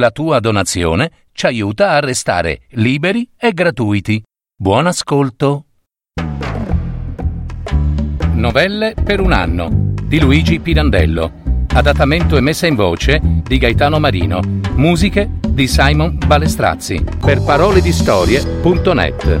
La tua donazione ci aiuta a restare liberi e gratuiti. Buon ascolto. Novelle per un anno di Luigi Pirandello. Adattamento e messa in voce di Gaetano Marino. Musiche di Simon Balestrazzi. Per parole di storie.net.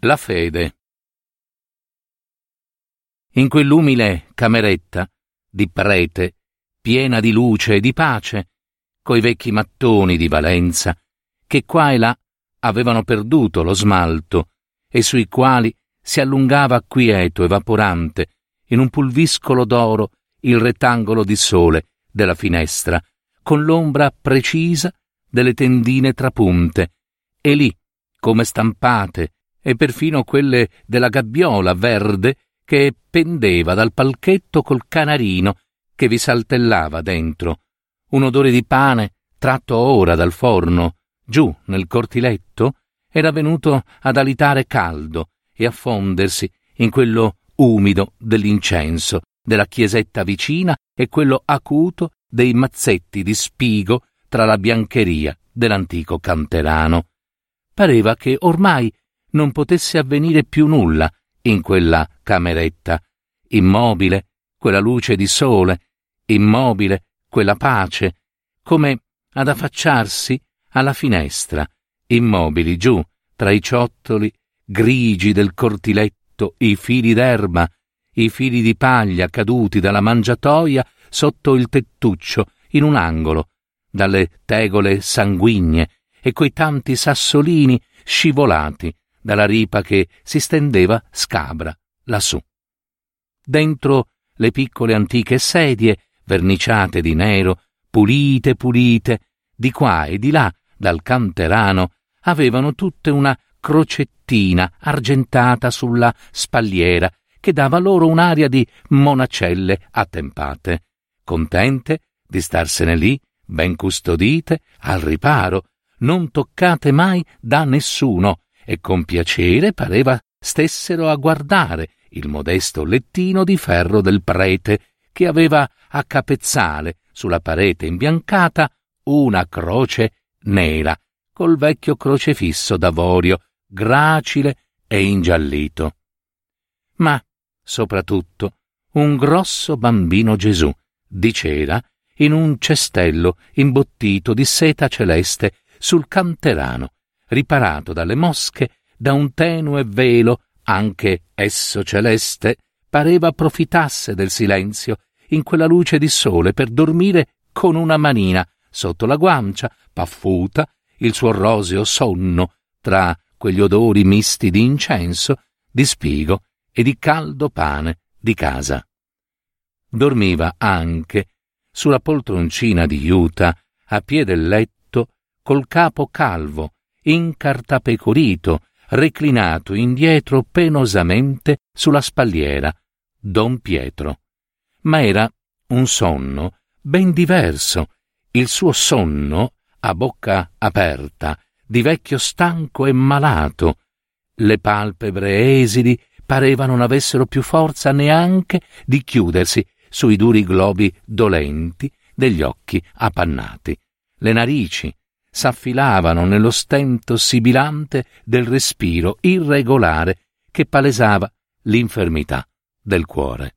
La fede. In quell'umile cameretta di prete, piena di luce e di pace, coi vecchi mattoni di Valenza, che qua e là avevano perduto lo smalto e sui quali si allungava quieto e vaporante in un pulviscolo d'oro il rettangolo di sole della finestra, con l'ombra precisa delle tendine trapunte, e lì, come stampate, e perfino quelle della gabbiola verde che pendeva dal palchetto col canarino che vi saltellava dentro, un odore di pane tratto ora dal forno, giù nel cortiletto, era venuto ad alitare caldo e a fondersi in quello umido dell'incenso della chiesetta vicina e quello acuto dei mazzetti di spigo tra la biancheria dell'antico canterano. Pareva che ormai non potesse avvenire più nulla in quella cameretta, immobile quella luce di sole, immobile quella pace, come ad affacciarsi alla finestra, immobili giù, tra i ciottoli grigi del cortiletto, i fili d'erba, i fili di paglia caduti dalla mangiatoia sotto il tettuccio, in un angolo, dalle tegole sanguigne e coi tanti sassolini scivolati dalla ripa che si stendeva scabra lassù. Dentro le piccole antiche sedie, verniciate di nero, pulite pulite, di qua e di là dal canterano, avevano tutte una crocettina argentata sulla spalliera che dava loro un'aria di monacelle attempate, contente di starsene lì, ben custodite, al riparo, non toccate mai da nessuno, e con piacere pareva stessero a guardare il modesto lettino di ferro del prete, che aveva a capezzale sulla parete imbiancata una croce nera, col vecchio crocefisso d'avorio, gracile e ingiallito. Ma, soprattutto, un grosso bambino Gesù, di cera, in un cestello imbottito di seta celeste sul canterano, riparato dalle mosche da un tenue velo, anche esso celeste, pareva approfittasse del silenzio in quella luce di sole per dormire con una manina sotto la guancia, paffuta, il suo roseo sonno tra quegli odori misti di incenso, di spigo e di caldo pane di casa. Dormiva anche sulla poltroncina di juta, a piede del letto, col capo calvo, incartapecorito, reclinato indietro penosamente sulla spalliera, Don Pietro. Ma era un sonno ben diverso. Il suo sonno, a bocca aperta, di vecchio stanco e malato. Le palpebre esili pareva non avessero più forza neanche di chiudersi sui duri globi dolenti degli occhi appannati. Le narici, s'affilavano nello stento sibilante del respiro irregolare che palesava l'infermità del cuore.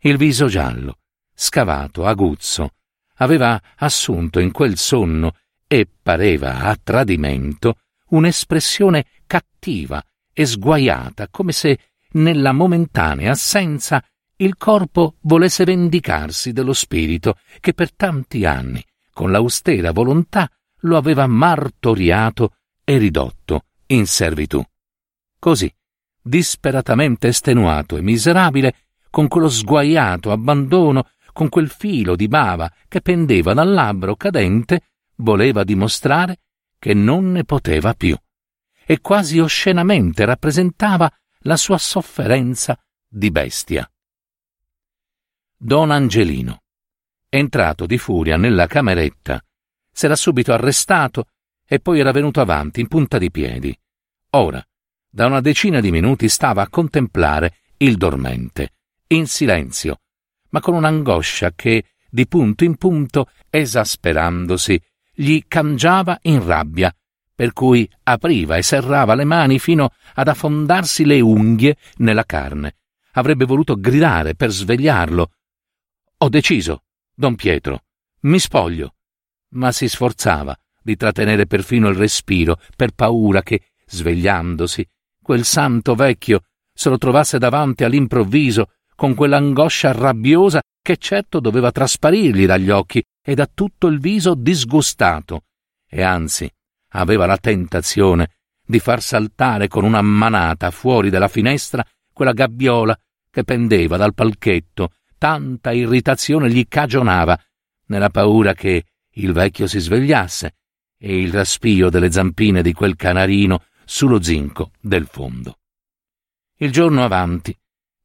Il viso giallo, scavato, aguzzo, aveva assunto in quel sonno e pareva a tradimento un'espressione cattiva e sguaiata, come se nella momentanea assenza il corpo volesse vendicarsi dello spirito che per tanti anni, con l'austera volontà, lo aveva martoriato e ridotto in servitù. Così, disperatamente estenuato e miserabile, con quello sguaiato abbandono, con quel filo di bava che pendeva dal labbro cadente, voleva dimostrare che non ne poteva più, e quasi oscenamente rappresentava la sua sofferenza di bestia. Don Angelino, entrato di furia nella cameretta, s'era subito arrestato e poi era venuto avanti in punta di piedi. Ora, da una decina di minuti stava a contemplare il dormente, in silenzio, ma con un'angoscia che, di punto in punto, esasperandosi, gli cangiava in rabbia, per cui apriva e serrava le mani fino ad affondarsi le unghie nella carne. Avrebbe voluto gridare per svegliarlo. Ho deciso, don Pietro, mi spoglio. Ma si sforzava di trattenere perfino il respiro per paura che, svegliandosi, quel santo vecchio se lo trovasse davanti all'improvviso con quell'angoscia rabbiosa che certo doveva trasparirgli dagli occhi e da tutto il viso disgustato, e anzi aveva la tentazione di far saltare con una manata fuori dalla finestra quella gabbiola che pendeva dal palchetto, tanta irritazione gli cagionava, nella paura che il vecchio si svegliasse e il raspio delle zampine di quel canarino sullo zinco del fondo. Il giorno avanti,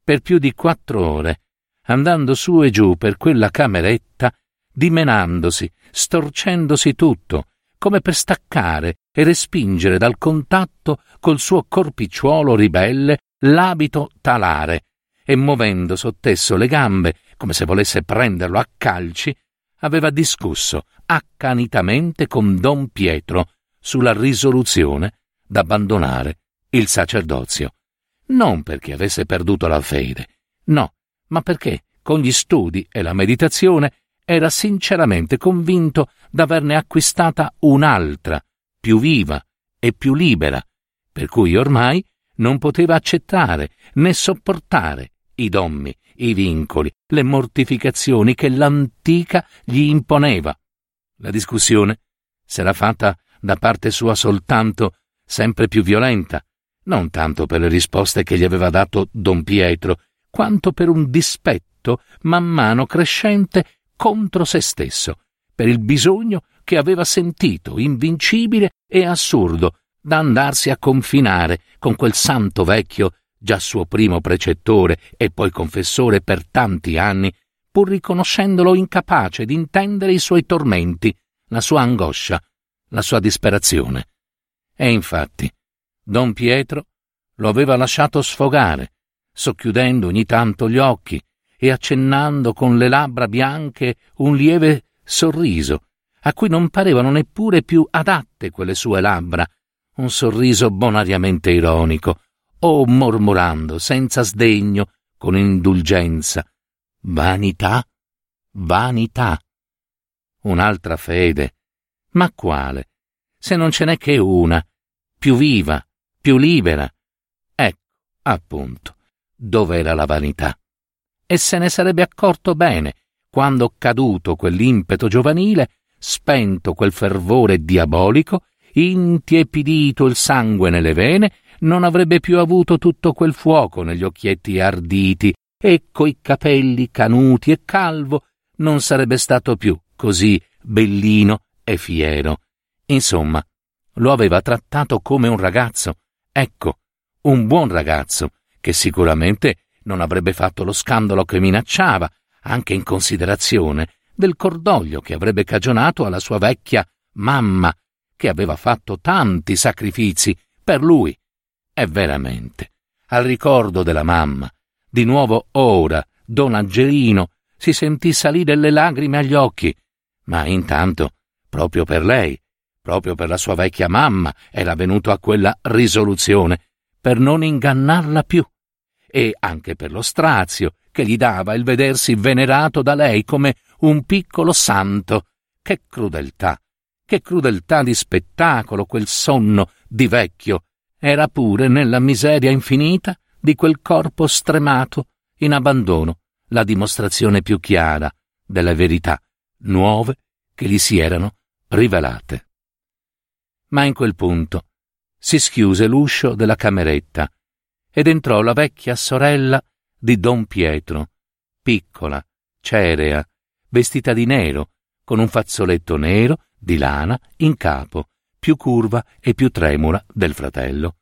per più di quattro ore, andando su e giù per quella cameretta, dimenandosi, storcendosi tutto, come per staccare e respingere dal contatto col suo corpicciuolo ribelle l'abito talare, e muovendo sottesso le gambe, come se volesse prenderlo a calci, aveva discusso accanitamente con Don Pietro sulla risoluzione d'abbandonare il sacerdozio. Non perché avesse perduto la fede, no, ma perché con gli studi e la meditazione era sinceramente convinto d'averne acquistata un'altra, più viva e più libera, per cui ormai non poteva accettare né sopportare i dommi, i vincoli, le mortificazioni che l'antica gli imponeva. La discussione s'era fatta da parte sua soltanto sempre più violenta, non tanto per le risposte che gli aveva dato don Pietro, quanto per un dispetto man mano crescente contro se stesso, per il bisogno che aveva sentito, invincibile e assurdo, da andarsi a confinare con quel santo vecchio, già suo primo precettore e poi confessore per tanti anni, pur riconoscendolo incapace di intendere i suoi tormenti, la sua angoscia, la sua disperazione. E infatti, don Pietro lo aveva lasciato sfogare, socchiudendo ogni tanto gli occhi e accennando con le labbra bianche un lieve sorriso, a cui non parevano neppure più adatte quelle sue labbra, un sorriso bonariamente ironico, o mormorando senza sdegno, con indulgenza, vanità, vanità. Un'altra fede. Ma quale? Se non ce n'è che una, più viva, più libera. Ecco, appunto, dov'era la vanità. E se ne sarebbe accorto bene, quando caduto quell'impeto giovanile, spento quel fervore diabolico, intiepidito il sangue nelle vene, non avrebbe più avuto tutto quel fuoco negli occhietti arditi e coi capelli canuti e calvo, non sarebbe stato più così bellino e fiero. Insomma, lo aveva trattato come un ragazzo, ecco, un buon ragazzo, che sicuramente non avrebbe fatto lo scandalo che minacciava, anche in considerazione del cordoglio che avrebbe cagionato alla sua vecchia mamma, che aveva fatto tanti sacrifici per lui. E veramente, al ricordo della mamma, di nuovo ora, don Angelino si sentì salire le lagrime agli occhi, ma intanto, proprio per lei, proprio per la sua vecchia mamma, era venuto a quella risoluzione, per non ingannarla più, e anche per lo strazio che gli dava il vedersi venerato da lei come un piccolo santo. Che crudeltà! Che crudeltà di spettacolo quel sonno di vecchio! Era pure nella miseria infinita di quel corpo stremato, in abbandono, la dimostrazione più chiara delle verità nuove che gli si erano rivelate. Ma in quel punto si schiuse l'uscio della cameretta ed entrò la vecchia sorella di don Pietro, piccola, cerea, vestita di nero, con un fazzoletto nero di lana in capo, più curva e più tremula del fratello.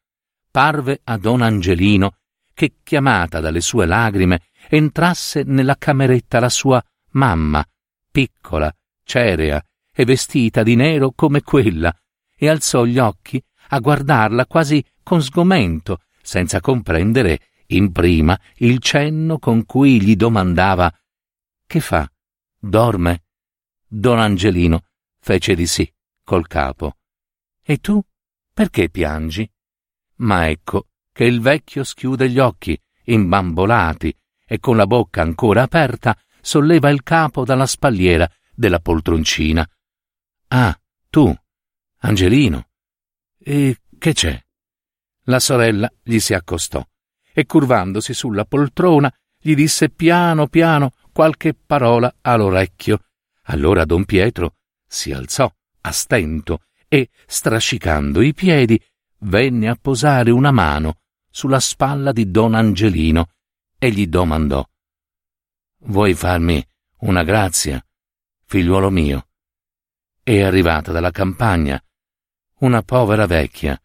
Parve a don Angelino che, chiamata dalle sue lagrime, entrasse nella cameretta la sua mamma, piccola, cerea e vestita di nero come quella, e alzò gli occhi a guardarla quasi con sgomento, senza comprendere in prima il cenno con cui gli domandava Che fa? Dorme? Don Angelino fece di sì col capo. E tu? Perché piangi? Ma ecco che il vecchio schiude gli occhi, imbambolati, e con la bocca ancora aperta solleva il capo dalla spalliera della poltroncina. Ah, tu, Angelino. E che c'è? La sorella gli si accostò e curvandosi sulla poltrona gli disse piano piano qualche parola all'orecchio. Allora don Pietro si alzò a stento e, strascicando i piedi, venne a posare una mano sulla spalla di don Angelino e gli domandò Vuoi farmi una grazia, figliuolo mio? È arrivata dalla campagna una povera vecchia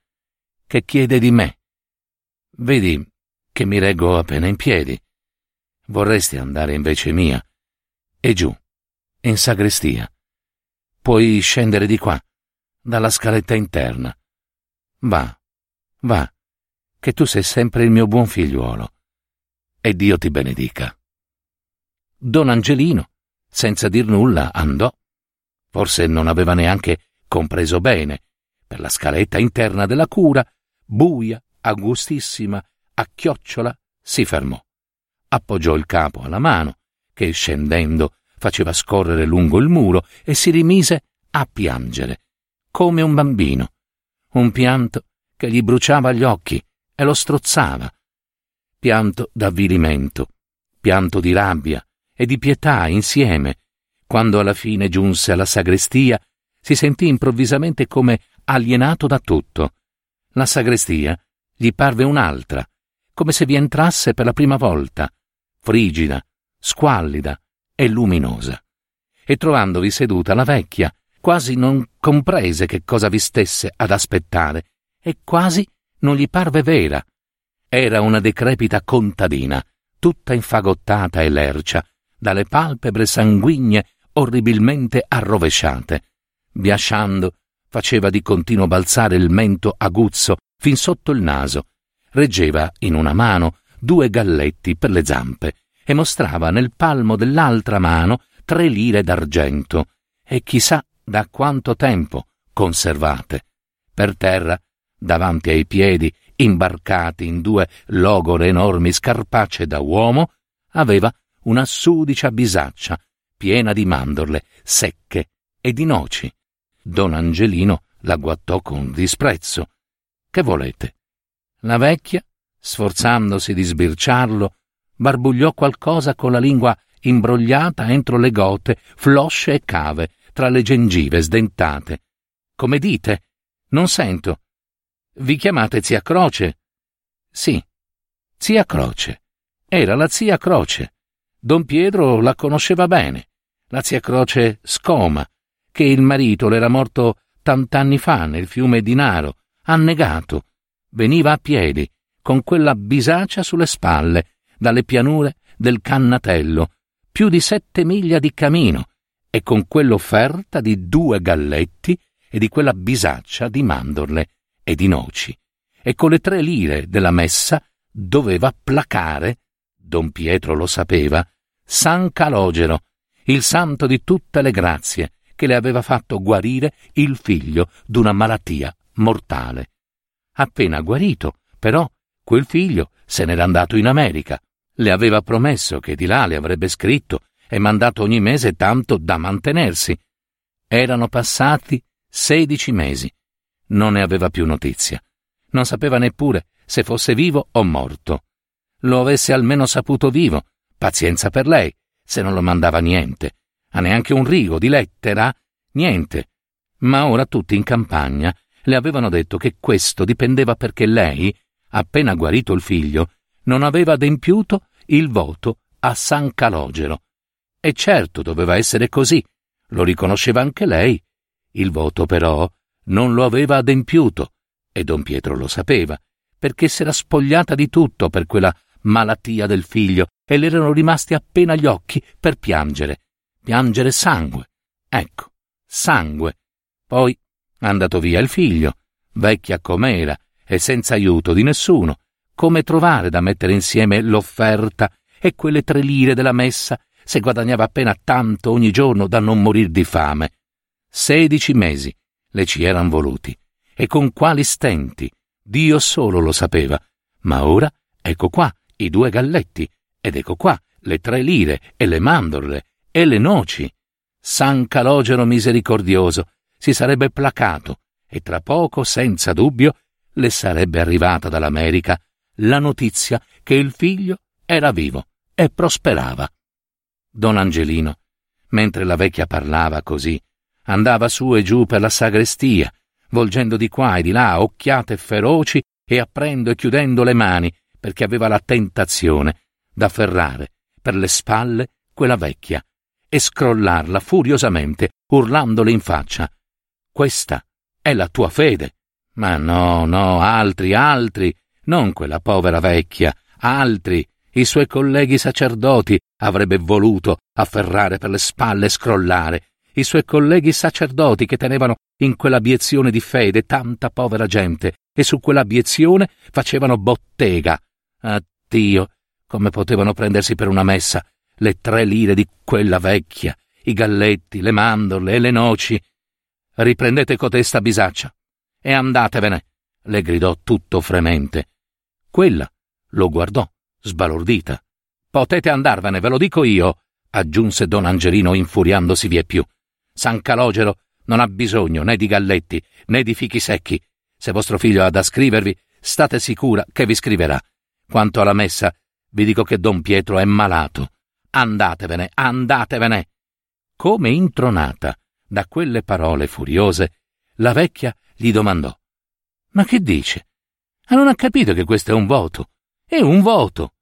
che chiede di me. Vedi che mi reggo appena in piedi. Vorresti andare invece mia e giù, in sagrestia. Puoi scendere di qua, dalla scaletta interna. Va, va, che tu sei sempre il mio buon figliuolo. E Dio ti benedica. Don Angelino, senza dir nulla, andò. Forse non aveva neanche compreso bene. Per la scaletta interna della cura, buia, angustissima, a chiocciola, si fermò. Appoggiò il capo alla mano, che scendendo faceva scorrere lungo il muro, e si rimise a piangere, come un bambino. Un pianto che gli bruciava gli occhi e lo strozzava. Pianto d'avvilimento, pianto di rabbia e di pietà insieme. Quando alla fine giunse alla sagrestia, si sentì improvvisamente come alienato da tutto. La sagrestia gli parve un'altra, come se vi entrasse per la prima volta, frigida, squallida e luminosa. E trovandovi seduta la vecchia, quasi non comprese che cosa vi stesse ad aspettare e quasi non gli parve vera. Era una decrepita contadina, tutta infagottata e lercia, dalle palpebre sanguigne orribilmente arrovesciate. Biasciando, faceva di continuo balzare il mento aguzzo fin sotto il naso reggeva in una mano due galletti per le zampe e mostrava nel palmo dell'altra mano tre lire d'argento e chissà da quanto tempo conservate. Per terra, davanti ai piedi, imbarcati in due logore enormi scarpacce da uomo, aveva una sudicia bisaccia piena di mandorle secche e di noci. Don Angelino la guattò con disprezzo. Che volete? La vecchia, sforzandosi di sbirciarlo, barbugliò qualcosa con la lingua imbrogliata entro le gote, flosce e cave, tra le gengive sdentate. Come dite? Non sento. Vi chiamate zia Croce? Sì, zia Croce. Era la zia Croce. Don Pietro la conosceva bene. La zia Croce Scoma, che il marito l'era morto tant'anni fa nel fiume di Naro, annegato, veniva a piedi, con quella bisaccia sulle spalle, dalle pianure del Cannatello, più di sette miglia di cammino, e con quell'offerta di due galletti e di quella bisaccia di mandorle e di noci, e con le tre lire della messa doveva placare, don Pietro lo sapeva, San Calogero, il santo di tutte le grazie, che le aveva fatto guarire il figlio d'una malattia mortale. Appena guarito, però, quel figlio se n'era andato in America. Le aveva promesso che di là le avrebbe scritto e mandato ogni mese tanto da mantenersi. Erano passati sedici mesi. Non ne aveva più notizia. Non sapeva neppure se fosse vivo o morto. Lo avesse almeno saputo vivo. Pazienza per lei, se non lo mandava niente. A neanche un rigo di lettera? Niente. Ma ora tutti in campagna le avevano detto che questo dipendeva perché lei, appena guarito il figlio, non aveva adempiuto il voto a San Calogero. E certo doveva essere così, lo riconosceva anche lei. Il voto però non lo aveva adempiuto, e don Pietro lo sapeva, perché s'era spogliata di tutto per quella malattia del figlio e le erano rimasti appena gli occhi per piangere, piangere sangue. Ecco, sangue. Poi Andato via il figlio, vecchia com'era e senza aiuto di nessuno, come trovare da mettere insieme l'offerta e quelle tre lire della messa se guadagnava appena tanto ogni giorno da non morir di fame. Sedici mesi le ci eran voluti. E con quali stenti? Dio solo lo sapeva. Ma ora, ecco qua, i due galletti, ed ecco qua, le tre lire, e le mandorle, e le noci. San Calogero misericordioso si sarebbe placato, e tra poco, senza dubbio, le sarebbe arrivata dall'America la notizia che il figlio era vivo e prosperava. Don Angelino, mentre la vecchia parlava così, andava su e giù per la sagrestia, volgendo di qua e di là occhiate feroci e aprendo e chiudendo le mani, perché aveva la tentazione d'afferrare per le spalle quella vecchia e scrollarla furiosamente, urlandole in faccia. Questa è la tua fede. Ma no, no, altri, altri, non quella povera vecchia, altri, i suoi colleghi sacerdoti avrebbe voluto afferrare per le spalle e scrollare, i suoi colleghi sacerdoti che tenevano in quell'abiezione di fede tanta povera gente e su quell'abiezione facevano bottega. Addio, come potevano prendersi per una messa le tre lire di quella vecchia, i galletti, le mandorle e le noci. Riprendete cotesta bisaccia e andatevene, le gridò tutto fremente. Quella lo guardò, sbalordita. Potete andarvene, ve lo dico io, aggiunse don Angelino infuriandosi vie più. San Calogero non ha bisogno né di galletti né di fichi secchi. Se vostro figlio ha da scrivervi, state sicura che vi scriverà. Quanto alla messa, vi dico che don Pietro è malato. Andatevene, andatevene. Come intronata da quelle parole furiose, la vecchia gli domandò Ma che dice? Ma non ha capito che questo è un voto. È un voto.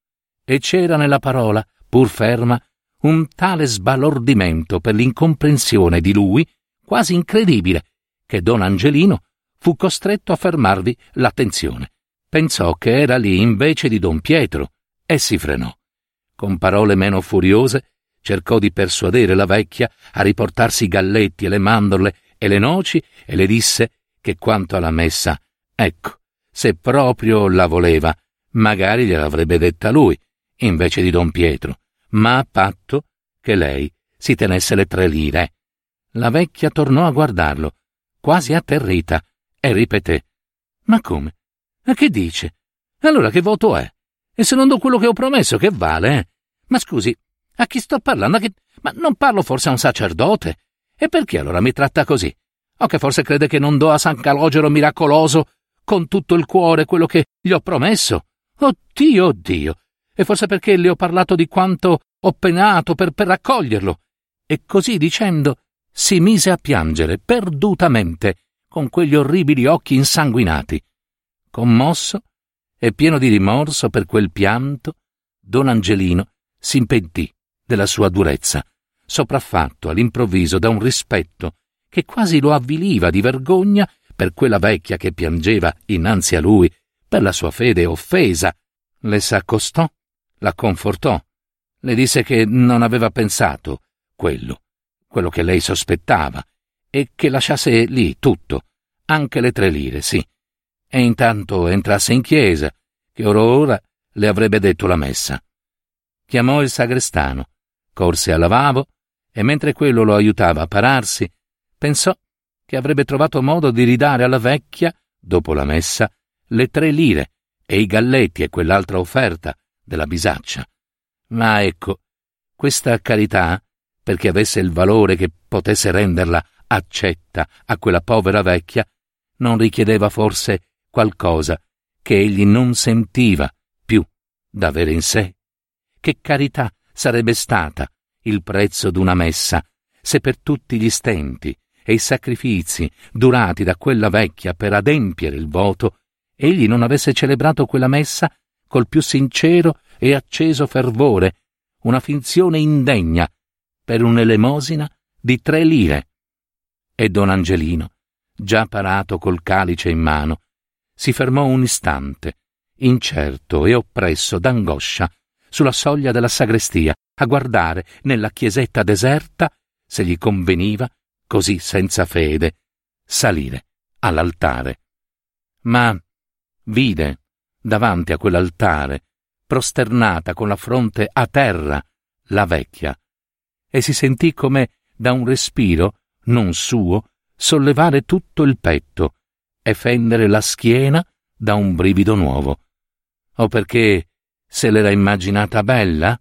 E c'era nella parola, pur ferma, un tale sbalordimento per l'incomprensione di lui, quasi incredibile, che don Angelino fu costretto a fermarvi l'attenzione. Pensò che era lì invece di don Pietro e si frenò. Con parole meno furiose cercò di persuadere la vecchia a riportarsi i galletti e le mandorle e le noci e le disse che quanto alla messa, ecco, se proprio la voleva, magari gliel'avrebbe detta lui, invece di don Pietro, ma a patto che lei si tenesse le tre lire. La vecchia tornò a guardarlo, quasi atterrita, e ripeté Ma come? Ma che dice? Allora che voto è? E se non do quello che ho promesso, che vale? Eh? Ma scusi, a chi sto parlando? Che... Ma non parlo forse a un sacerdote? E perché allora mi tratta così? O che forse crede che non do a San Calogero miracoloso con tutto il cuore quello che gli ho promesso? Oddio, oddio! E forse perché le ho parlato di quanto ho penato per, per raccoglierlo? E così dicendo si mise a piangere perdutamente, con quegli orribili occhi insanguinati. Commosso e pieno di rimorso per quel pianto, don Angelino s'impedì della sua durezza, sopraffatto all'improvviso da un rispetto che quasi lo avviliva di vergogna per quella vecchia che piangeva innanzi a lui per la sua fede offesa. Le s'accostò, la confortò, le disse che non aveva pensato quello, quello che lei sospettava, e che lasciasse lì tutto, anche le tre lire, sì. E intanto entrasse in chiesa, che ora ora le avrebbe detto la messa. Chiamò il sagrestano, corse al lavabo e mentre quello lo aiutava a pararsi, pensò che avrebbe trovato modo di ridare alla vecchia, dopo la messa, le tre lire e i galletti e quell'altra offerta della bisaccia. Ma ecco, questa carità, perché avesse il valore che potesse renderla accetta a quella povera vecchia, non richiedeva forse qualcosa che egli non sentiva più d'avere in sé. Che carità sarebbe stata il prezzo d'una messa se per tutti gli stenti e i sacrifici durati da quella vecchia per adempiere il voto, egli non avesse celebrato quella messa col più sincero e acceso fervore, una finzione indegna per un'elemosina di tre lire. E don Angelino, già parato col calice in mano, si fermò un istante, incerto e oppresso d'angoscia, sulla soglia della sagrestia, a guardare nella chiesetta deserta se gli conveniva così senza fede, salire all'altare. Ma vide, davanti a quell'altare, prosternata con la fronte a terra, la vecchia, e si sentì come da un respiro, non suo, sollevare tutto il petto e fendere la schiena da un brivido nuovo. O perché se l'era immaginata bella?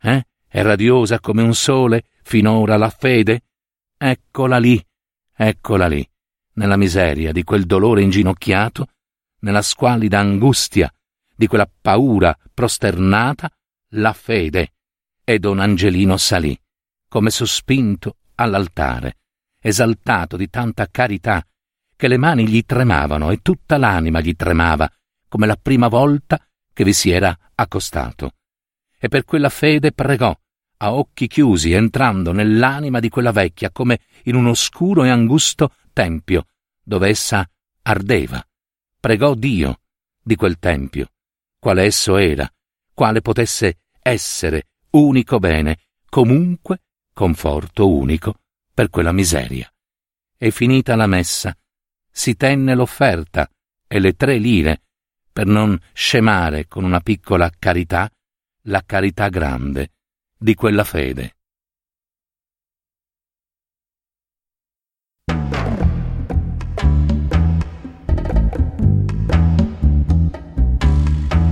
Eh? E radiosa come un sole, finora la fede? Eccola lì, eccola lì, nella miseria di quel dolore inginocchiato, nella squallida angustia di quella paura prosternata, la fede. E don Angelino salì, come sospinto all'altare, esaltato di tanta carità, che le mani gli tremavano e tutta l'anima gli tremava, come la prima volta che vi si era accostato. E per quella fede pregò, a occhi chiusi, entrando nell'anima di quella vecchia come in un oscuro e angusto tempio, dove essa ardeva. Pregò Dio di quel tempio, quale esso era, quale potesse essere unico bene, comunque conforto unico per quella miseria. E finita la messa, si tenne l'offerta e le tre lire per non scemare con una piccola carità la carità grande di quella fede.